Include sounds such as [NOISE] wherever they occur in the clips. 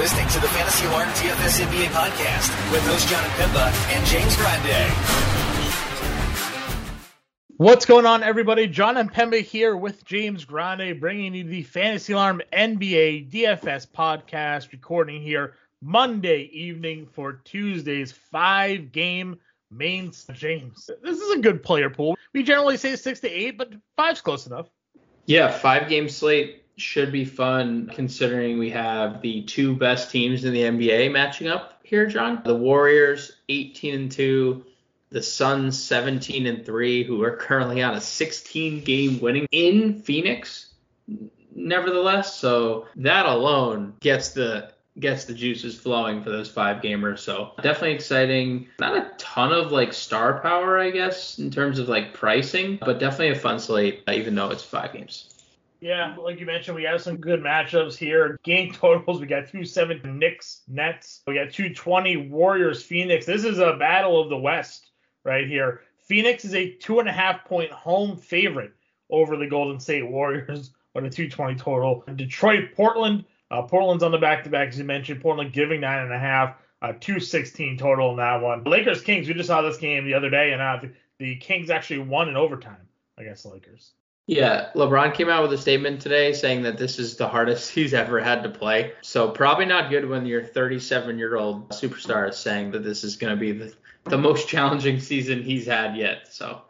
listening to the Fantasy Alarm DFS NBA podcast with host John Impemba and James Grande. What's going on, everybody? John Impemba here with James Grande, bringing you the Fantasy Alarm NBA DFS podcast, recording here Monday evening for Tuesday's five game main. James, this is a good player pool. We generally say six to eight, but five's close enough. Yeah, five game slate should be fun considering we have the two best teams in the NBA matching up here, John. The Warriors 18 and 2, the Suns 17 and 3 who are currently on a 16 game winning in Phoenix nevertheless. So that alone gets the gets the juices flowing for those five gamers. So definitely exciting. Not a ton of like star power, I guess, in terms of like pricing, but definitely a fun slate, even though it's five games. Yeah, like you mentioned, we have some good matchups here. Game [LAUGHS] totals, we got 270 Knicks, Nets. We got 220 Warriors, Phoenix. This is a battle of the West right here. Phoenix is a two and a half point home favorite over the Golden State Warriors [LAUGHS] on a 220 total. Detroit, Portland. Uh, Portland's on the back to back, as you mentioned. Portland giving nine and a half, uh, 216 total in that one. Lakers, Kings. We just saw this game the other day, and uh, the, the Kings actually won in overtime against the Lakers. Yeah, LeBron came out with a statement today saying that this is the hardest [LAUGHS] he's ever had to play. So probably not good when your 37 year old superstar is saying that this is going to be the, the most [LAUGHS] challenging season he's had yet. So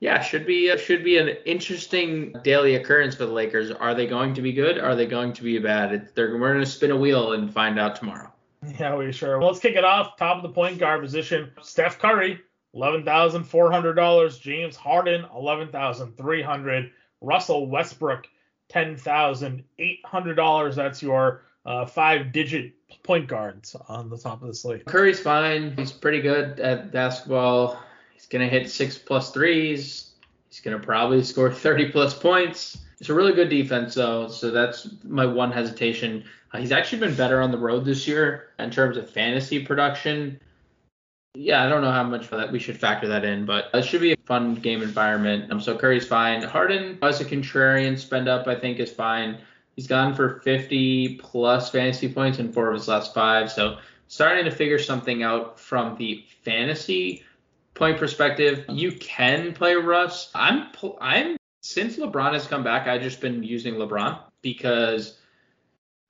yeah, should be uh, should be an interesting daily occurrence for the Lakers. Are they going to be good? Are they going to be bad? They're we're going to spin a wheel and find out tomorrow. Yeah, we sure. Well, let's kick it off. Top of the point guard position, Steph Curry, eleven thousand four hundred dollars. James Harden, eleven thousand three hundred. Russell Westbrook, ten thousand eight hundred dollars. That's your uh, five-digit point guards on the top of the slate. Curry's fine. He's pretty good at basketball. He's gonna hit six plus threes. He's gonna probably score 30 plus points. It's a really good defense though, so that's my one hesitation. Uh, he's actually been better on the road this year in terms of fantasy production yeah, I don't know how much that we should factor that in, but it should be a fun game environment. Um, so Curry's fine. Harden as a contrarian spend up, I think is fine. He's gone for 50 plus fantasy points in four of his last five. So starting to figure something out from the fantasy point perspective. You can play Russ. I'm I'm since LeBron has come back, I've just been using LeBron because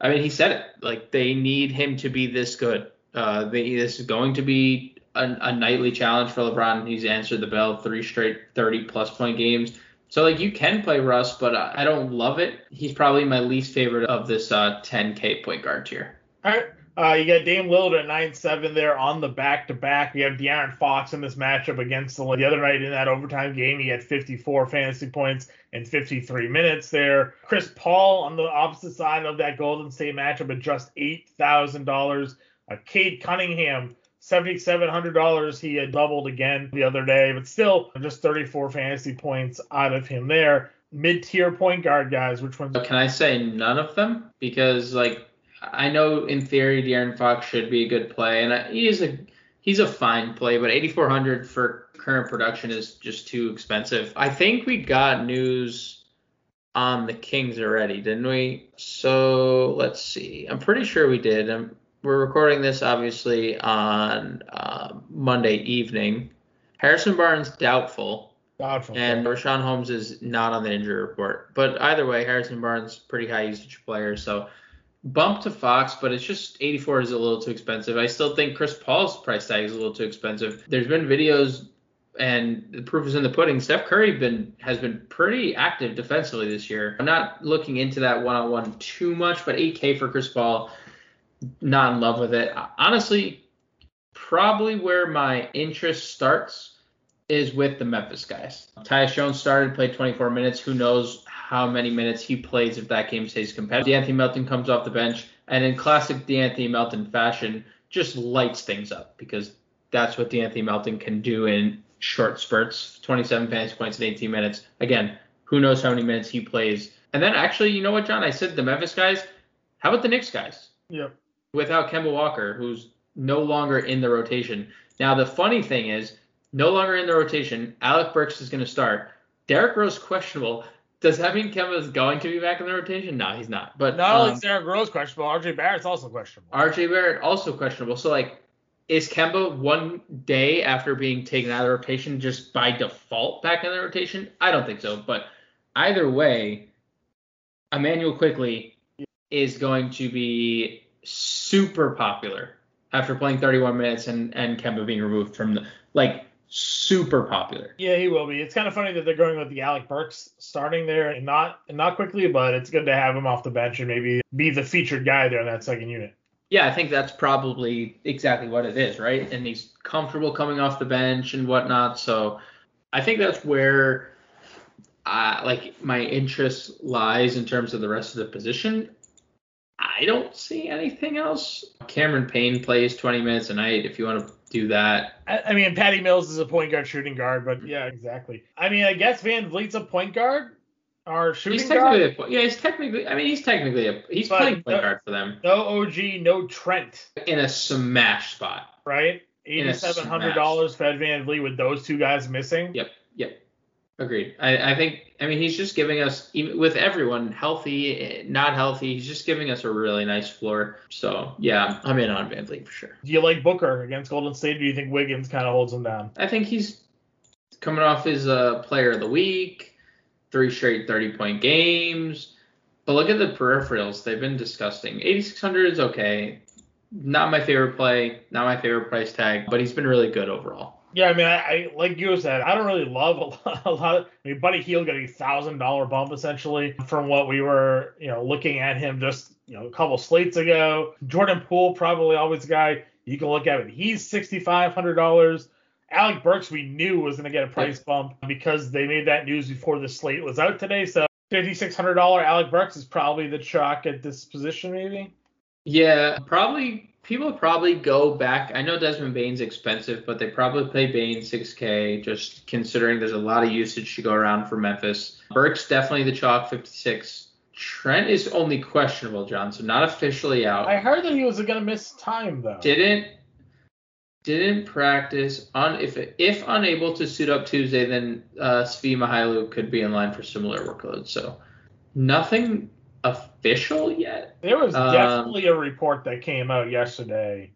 I mean he said it like they need him to be this good. Uh, they, this is going to be a, a nightly challenge for LeBron. He's answered the bell three straight 30 plus point games. So like you can play Russ, but I don't love it. He's probably my least favorite of this uh, 10K point guard tier. All right. Uh, you got Dame Lillard at 9-7 there on the back-to-back. You have De'Aaron Fox in this matchup against the, the other night in that overtime game. He had 54 fantasy points in 53 minutes there. Chris Paul on the opposite side of that Golden State matchup at just $8,000. Uh, Cade Cunningham $7,700 he had doubled again the other day, but still just 34 fantasy points out of him there. Mid tier point guard guys, which ones? Can I say none of them? Because, like, I know in theory De'Aaron Fox should be a good play, and he's a he's a fine play, but 8,400 for current production is just too expensive. I think we got news on the Kings already, didn't we? So let's see. I'm pretty sure we did. I'm we're recording this obviously on uh, Monday evening. Harrison Barnes doubtful. Doubtful. And Richaun Holmes is not on the injury report. But either way, Harrison Barnes pretty high usage player. So bump to Fox, but it's just 84 is a little too expensive. I still think Chris Paul's price tag is a little too expensive. There's been videos and the proof is in the pudding. Steph Curry been has been pretty active defensively this year. I'm not looking into that one on one too much, but 8K for Chris Paul not in love with it. Honestly, probably where my interest starts is with the Memphis guys. Tyus Jones started, played 24 minutes. Who knows how many minutes he plays if that game stays competitive. De'Anthony Melton comes off the bench, and in classic De'Anthony Melton fashion, just lights things up because that's what De'Anthony Melton can do in short spurts. 27 fantasy points in 18 minutes. Again, who knows how many minutes he plays. And then actually, you know what, John? I said the Memphis guys. How about the Knicks guys? Yep without Kemba Walker, who's no longer in the rotation. Now the funny thing is, no longer in the rotation. Alec Burks is going to start. Derrick Rose questionable. Does that mean Kemba is going to be back in the rotation? No, he's not. But Not only um, is Derrick Rose questionable, RJ Barrett's also questionable. RJ Barrett also questionable. So like, is Kemba one day after being taken out of the rotation just by default back in the rotation? I don't think so. But either way, Immanuel Quickley is going to be super popular after playing 31 minutes and and Kemba being removed from the like super popular. Yeah, he will be. It's kind of funny that they're going with the Alec Burks starting there and not and not Quickley, but it's good to have him off the bench and maybe be the featured guy there in that second unit. Yeah, I think that's probably exactly what it is, right? And he's comfortable coming off the bench and whatnot. So I think that's where, uh, like, my interest lies in terms of the rest of the position. I don't see anything else. Cameron Payne plays 20 minutes a night if you want to do that. I, I mean, Patty Mills is a point guard shooting guard, but yeah, exactly. I mean, I guess VanVleet's a point guard or shooting He's guard. a, yeah, he's technically. I mean, he's technically a. He's But, playing point uh, guard for them No OG, no Trent, in a smash spot. right? Eighty-seven hundred dollars Fred VanVleet with those two guys missing. Yep, yep. Agreed. I, I think, I mean, he's just giving us, even with everyone healthy, not healthy, he's just giving us a really nice floor. So, yeah, I'm in on VanVleet for sure. Do you like Booker against Golden State? Or do you think Wiggins kind of holds him down? I think he's coming off his uh, player of the week, three straight 30 point games. But look at the peripherals. They've been disgusting. 8,600 is okay. Not my favorite play, not my favorite price tag, but he's been really good overall. Yeah, I mean, I, I like you said, I don't really love a lot. [LAUGHS] A lot of, I mean, Buddy Hield got a thousand dollar bump essentially from what we were, you know, looking at him just, you know, a couple slates ago. Jordan Poole probably always a guy you can look at it. He's sixty five hundred dollars. Alec Burks we knew was going to get a price bump because they made that news before the slate was out today. So fifty six hundred dollar Alec Burks is probably the chalk at this position, maybe. Yeah, probably people probably go back. I know Desmond Bane's expensive, but they probably play Bane 6K, just considering there's a lot of usage to go around for Memphis. Burke's definitely the chalk 56. Trent is only questionable, John, so not officially out. I heard that he was going to miss time though. Didn't didn't practice on if if unable to suit up Tuesday, then uh, Svi Mykhailiuk could be in line for similar workload. So nothing official yet. There was Um, definitely a report that came out yesterday.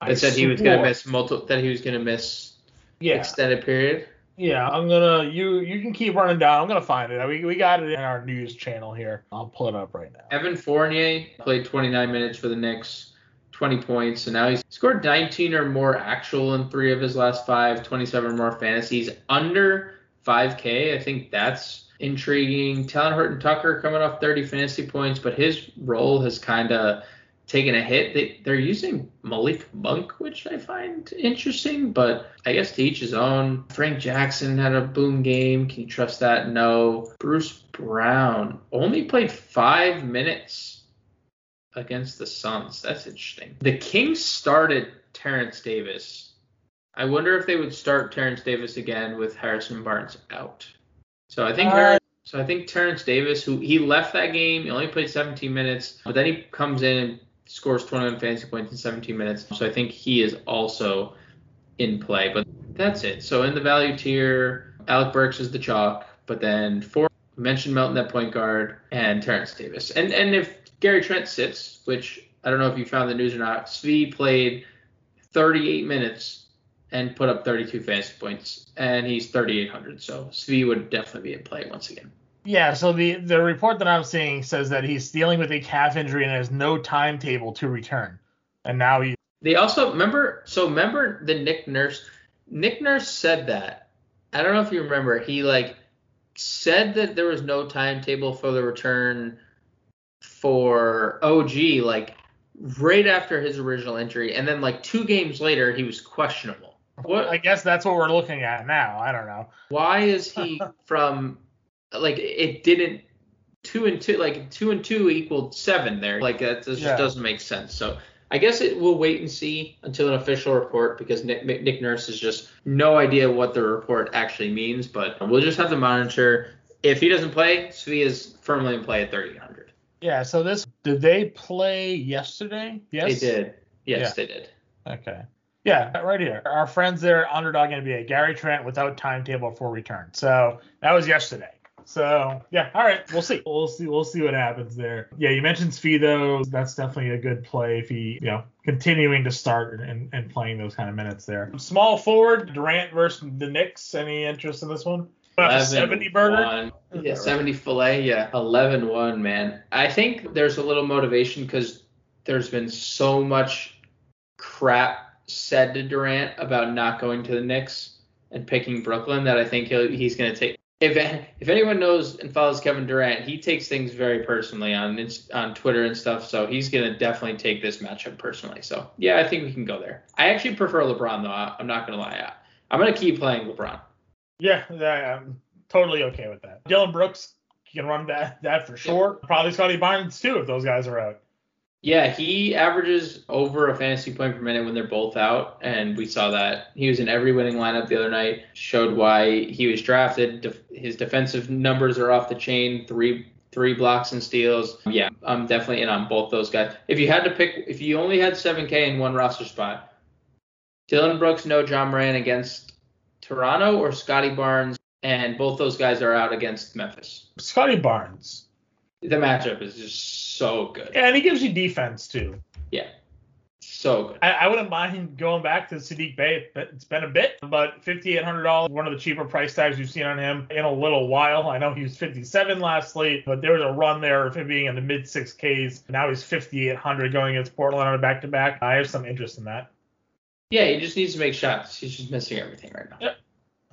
I That said he was gonna miss multiple. That he was gonna miss Yeah, extended period. yeah. I'm gonna you you can keep running down. I'm gonna find it. We we got it in our news channel here. I'll pull it up right now. Evan Fournier played 29 minutes for the Knicks, 20 points, and now he's scored 19 or more actual in three of his last five, 27 or more fantasies under 5K. I think that's intriguing. Talen Horton Tucker coming off 30 fantasy points, but his role has kind of taken a hit. They, they're using Malik Monk, which I find interesting, but I guess to each his own. Frank Jackson had a boom game. Can you trust that? No. Bruce Brown only played five minutes against the Suns. That's interesting. The Kings started Terence Davis. I wonder if they would start Terence Davis again with Harrison Barnes out. So I think Uh, Har- so I think Terence Davis, who he left that game, he only played 17 minutes, but then he comes in and scores 21 fantasy points in 17 minutes. So I think he is also in play. But that's it. So in the value tier, Alec Burks is the chalk, but then four mentioned Melton at point guard and Terence Davis. And and if Gary Trent sits, which I don't know if you found the news or not, Svi played 38 minutes and put up 32 fantasy points, and he's 3,800. So Svi would definitely be in play once again. Yeah. So the the report that I'm seeing says that he's dealing with a calf injury and has no timetable to return. And now he They also remember. So remember the Nick Nurse. Nick Nurse said that. I don't know if you remember. He like said that there was no timetable for the return for OG like right after his original injury, and then like two games later he was questionable. What? I guess that's what we're looking at now. I don't know. why is he [LAUGHS] from like it didn't two and two like two and two equaled seven there like that just Yeah. doesn't make sense so i guess it we'll wait and see until an official report because nick, nick nurse is just no idea what the report actually means but we'll just have to monitor if he doesn't play Svi is firmly in play at 3800 Yeah. So this did they play yesterday? Yes. they did yes Yeah. they did Okay. Yeah, right here. Our friends there, Underdog NBA, Gary Trent without timetable for return. So that was yesterday. So yeah, all right, we'll see. We'll see. We'll see what happens there. Yeah, you mentioned Svi though. That's definitely a good play if he, you know, continuing to start and, and playing those kind of minutes there. Small forward Durant versus the Knicks. Any interest in this one? 70 burger. Yeah, 70 fillet. Yeah, 11 1, man. I think there's a little motivation because there's been so much crap said to Durant about not going to the Knicks and picking Brooklyn that I think he's going to take. If if anyone knows and follows Kevin Durant, he takes things very personally on on Twitter and stuff. So he's going to definitely take this matchup personally. So yeah, I think we can go there. I actually prefer LeBron though. I'm not going to lie. I'm going to keep playing LeBron. Yeah, I'm totally okay with that. Dillon Brooks can run that that for sure. Probably Scottie Barnes too if those guys are out. Yeah, he averages over a fantasy point per minute when they're both out, and we saw that he was in every winning lineup the other night. Showed why he was drafted. his defensive numbers are off the chain. Three three blocks and steals. Yeah, I'm definitely in on both those guys. If you had to pick, if you only had 7K in one roster spot, Dillon Brooks, no John Morant against Toronto, or Scottie Barnes, and both those guys are out against Memphis. Scottie Barnes. The matchup is just so good. Yeah, and he gives you defense too. Yeah. So good. I, I wouldn't mind going back to Saddiq Bey. It's been a bit, but $5,800, one of the cheaper price tags you've seen on him in a little while. I know he was 57 last slate, but there was a run there of him being in the mid 6Ks. Now he's 5,800 going against Portland on a back to back. I have some interest in that. Yeah, he just needs to make shots. He's just missing everything right now. Yep.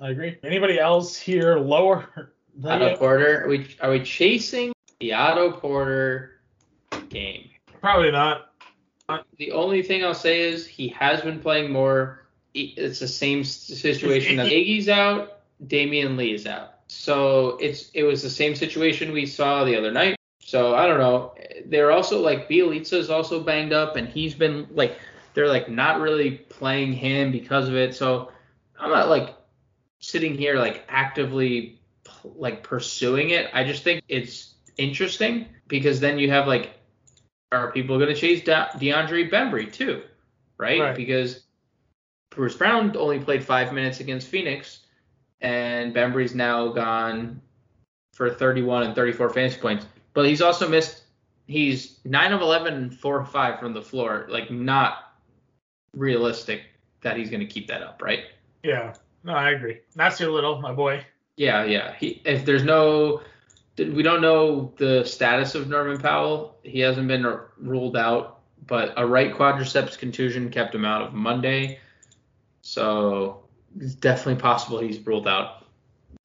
I agree. Anybody else here lower? Otto Porter. Are we are we chasing the Otto Porter game. Probably not. The only thing I'll say is he has been playing more. It's the same situation. that [LAUGHS] Iggy's out, Damion Lee is out. So it's it was the same situation we saw the other night. So I don't know. They're also like Bjelica is also banged up, and he's been like they're like not really playing him because of it. So I'm not like sitting here like actively like pursuing it. I just think it's interesting because then you have like are people going to chase De- DeAndre Bembry too, right? right? Because Bruce Brown only played five minutes against Phoenix, and Bembry's now gone for 31 and 34 fantasy points. But he's also missed. He's nine of 11, four of five from the floor. Like not realistic that he's going to keep that up, right? Yeah. No, I agree. Nassir Little, my boy. Yeah, yeah. He, if there's no we don't know the status of Norman Powell. He hasn't been ruled out, but a right quadriceps contusion kept him out of Monday. So it's definitely possible he's ruled out.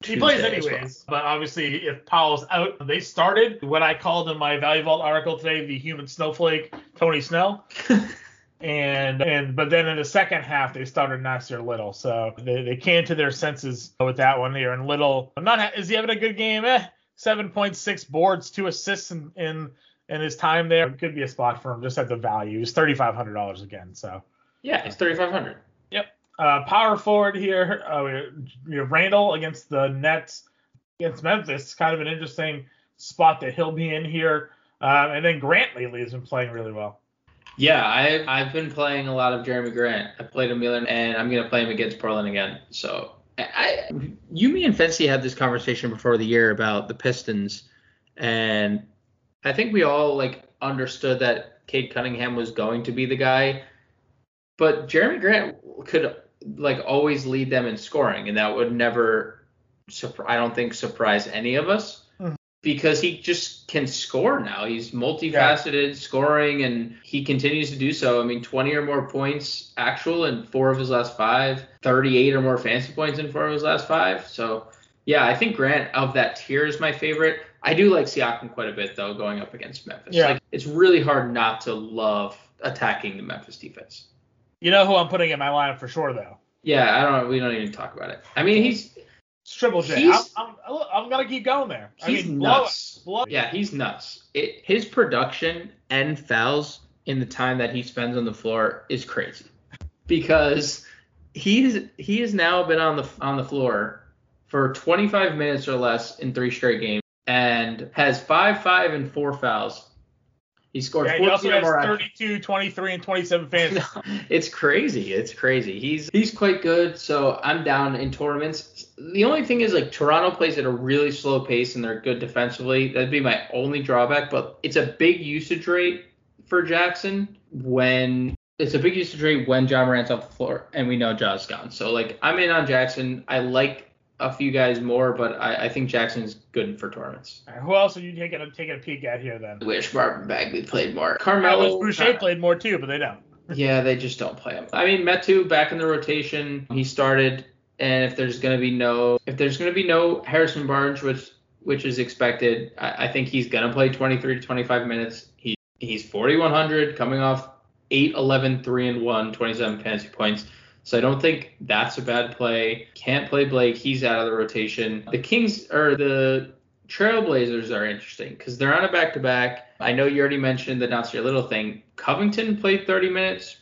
He plays anyways, well. but obviously if Powell's out, they started what I called in my Value Vault article today the human snowflake, Tony Snell. [LAUGHS] and and but then in the second half they started Nassir Little, so they, they came to their senses with that one here. And Little, I'm not is he having a good game? Eh, 7.6 boards, two assists in, in in his time there. It could be a spot for him just at the value. He's $3,500 again. So yeah, it's 3,500. Yep. Uh, power forward here. Uh, we have Randall against the Nets against Memphis. Kind of an interesting spot that he'll be in here. Uh, and then Grant lately has been playing really well. Yeah, I, I've been playing a lot of Jerami Grant. I played him and I'm going to play him against Portland again. So I, you, me, and Fancy had this conversation before the year about the Pistons, and I think we all like understood that Cade Cunningham was going to be the guy, but Jerami Grant could like always lead them in scoring, and that would never, I don't think, surprise any of us because he just can score now. He's multifaceted yeah. scoring and he continues to do so. I mean, 20 or more points actual in four of his last five, 38 or more fancy points in four of his last five. So, yeah, I think Grant of that tier is my favorite. I do like Siakam quite a bit though, going up against Memphis. Yeah. Like, it's really hard not to love attacking the Memphis defense. You know who I'm putting in my lineup for sure though. Yeah, I don't. We don't even talk about it. I mean, he's it's Triple J. I'm, I'm, I'm, gonna keep going there. He's I mean, nuts. Blow, blow. Yeah, he's nuts. It, his production and fouls in the time that he spends on the floor is crazy because he's he has now been on the on the floor for 25 minutes or less in three straight games and has five five and four fouls He scored Yeah, he 14 also has more. 32, 23, and 27 fantasy. [LAUGHS] it's crazy. It's crazy. He's he's quite good. So I'm down in tournaments. The only thing is like Toronto plays at a really slow pace and they're good defensively. That'd be my only drawback. But it's a big usage rate for Jackson when it's a big usage rate when John Morant's off the floor and we know Ja's gone. So like I'm in on Jackson. I like a few guys more, but I, I think Jackson's good for tournaments. Right, Who else are you taking a, taking a peek at here then? Wish Marvin Bagley played more. I Carmelo. Boucher played more too, but they don't. Yeah, they just don't play him. I mean, Metu back in the rotation. He started, and if there's gonna be no, if there's gonna be no Harrison Barnes, which which is expected, I, I think he's gonna play 23 to 25 minutes. He he's 4100, coming off 8, 11, 3 and 1, 27 fantasy points. So I don't think that's a bad play. Can't play Blake. He's out of the rotation. The Kings or the Trailblazers are interesting because they're on a back to back. I know you already mentioned the Nassir Little thing. Covington played 30 minutes.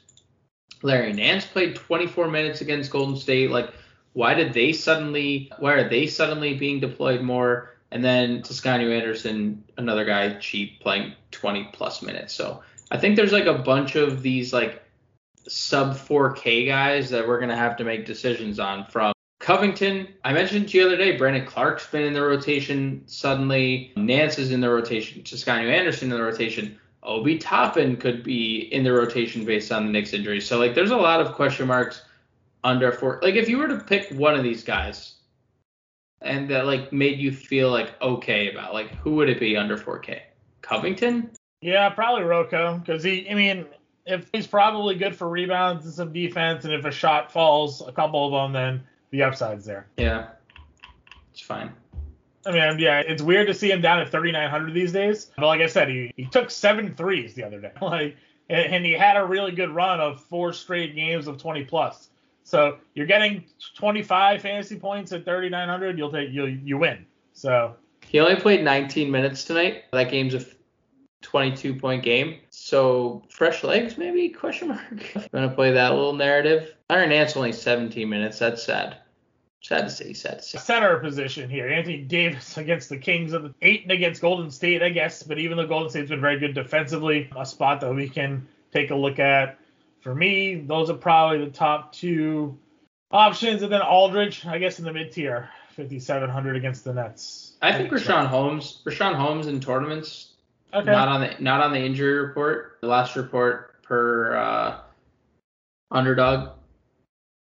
Larry Nance played 24 minutes against Golden State. Like, why did they suddenly? Why are they suddenly being deployed more? And then Toscano Anderson, another guy cheap, playing 20 plus minutes. So I think there's like a bunch of these like sub 4K guys that we're gonna have to make decisions on from Covington, I mentioned the other day, Brandon Clarke's been in the rotation suddenly. Nance is in the rotation. Toscano Anderson in the rotation. Obi Toppin could be in the rotation based on the Knicks injury. So like there's a lot of question marks under four. Like if you were to pick one of these guys and that like made you feel like okay about like who would it be under 4K? Covington? Yeah, probably Rocco because he. I mean, if he's probably good for rebounds and some defense, and if a shot falls, a couple of them, then the upside's there. Yeah. It's fine. I mean, yeah, it's weird to see him down at 3,900 these days. But like I said, he, he took seven threes the other day. [LAUGHS] Like, and, he had a really good run of four straight games of 20 plus. So you're getting 25 fantasy points at 3,900, you'll take you you win. So He only played 19 minutes tonight. That game's a 22 point game. So fresh legs maybe question mark. [LAUGHS] Gonna play that little narrative. Iron Nance only 17 minutes. That's sad. Sad to see. Sad to see. center position here. Anthony Davis against the Kings of the eight and against Golden State, I guess. But even though Golden State's been very good defensively, a spot that we can take a look at. For me, those are probably the top two options, and then Aldridge, I guess, in the mid tier, 5,700 against the Nets. I think Richaun Holmes. Richaun Holmes in tournaments. Okay. Not on the not on the injury report. The last report per uh, underdog.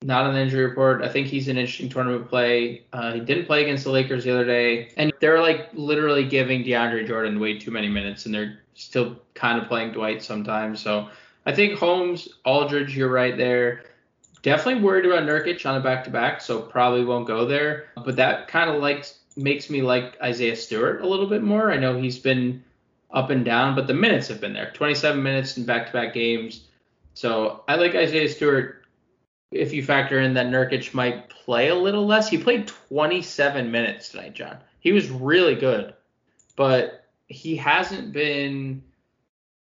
Not on the injury report. I think he's an interesting tournament play. Uh, he didn't play against the Lakers the other day, and they're like literally giving DeAndre Jordan way too many minutes, and they're still kind of playing Dwight sometimes. So I think Holmes, Aldridge, you're right there. Definitely worried about Nurkic on a back-to-back, so probably won't go there. But that kind of like makes me like Isaiah Stewart a little bit more. I know he's been up and down, but the minutes have been there. 27 minutes in back-to-back games. So I like Isaiah Stewart. If you factor in that Nurkic might play a little less, he played 27 minutes tonight, John. He was really good, but he hasn't been.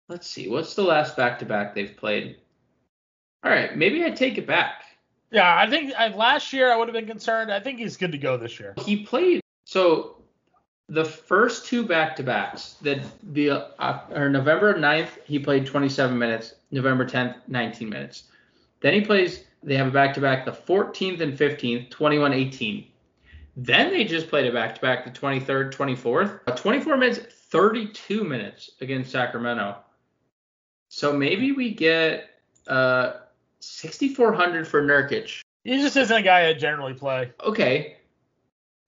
Let's see, what's the last back-to-back they've played? All right, maybe I take it back. Yeah, I think uh, last year I would have been concerned. I think he's good to go this year. He played so the first two back-to-backs that the uh, or November 9th he played 27 minutes, November 10th 19 minutes. Then he plays they have a back-to-back the 14th and 15th 21-18. Then they just played a back-to-back the 23rd 24th, uh, 24 minutes 32 minutes against Sacramento. So maybe we get uh 6400 for Nurkic. He just isn't a guy I generally play. Okay.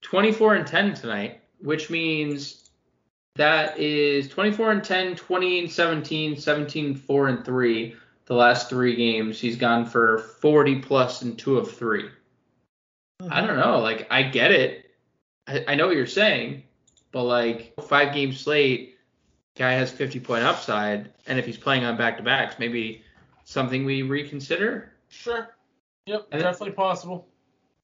24 and 10 tonight, which means that is 24 and 10, 20 and 17, 17, 4 and 3. The last three games, he's gone for 40 plus and two of 3 mm-hmm. I don't know. Like, I get it. I, I know what you're saying, but like, five game slate, guy has 50 point upside, and if he's playing on back to backs, maybe something we reconsider. Sure. Yep, And- definitely possible.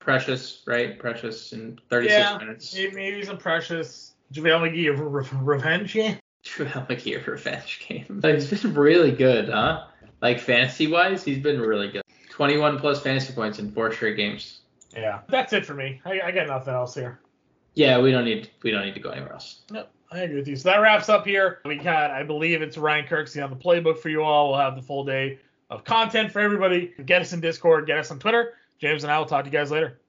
Precious, right? Precious in 36 Yeah, minutes. Maybe, some precious JaVale McGee of re- revenge game. [LAUGHS] JaVale McGee revenge game. Like, he's been really good, huh? Like fantasy wise, he's been really good. 21 plus fantasy points in four straight games. Yeah, that's it for me. I, I got nothing else here. Yeah, we don't need we don't need to go anywhere else. Nope. I agree with you. So that wraps up here. We got, I believe it's Ryan Kirksey on the playbook for you all. We'll have the full day of content for everybody. Get us in Discord, get us on Twitter. James and I will talk to you guys later.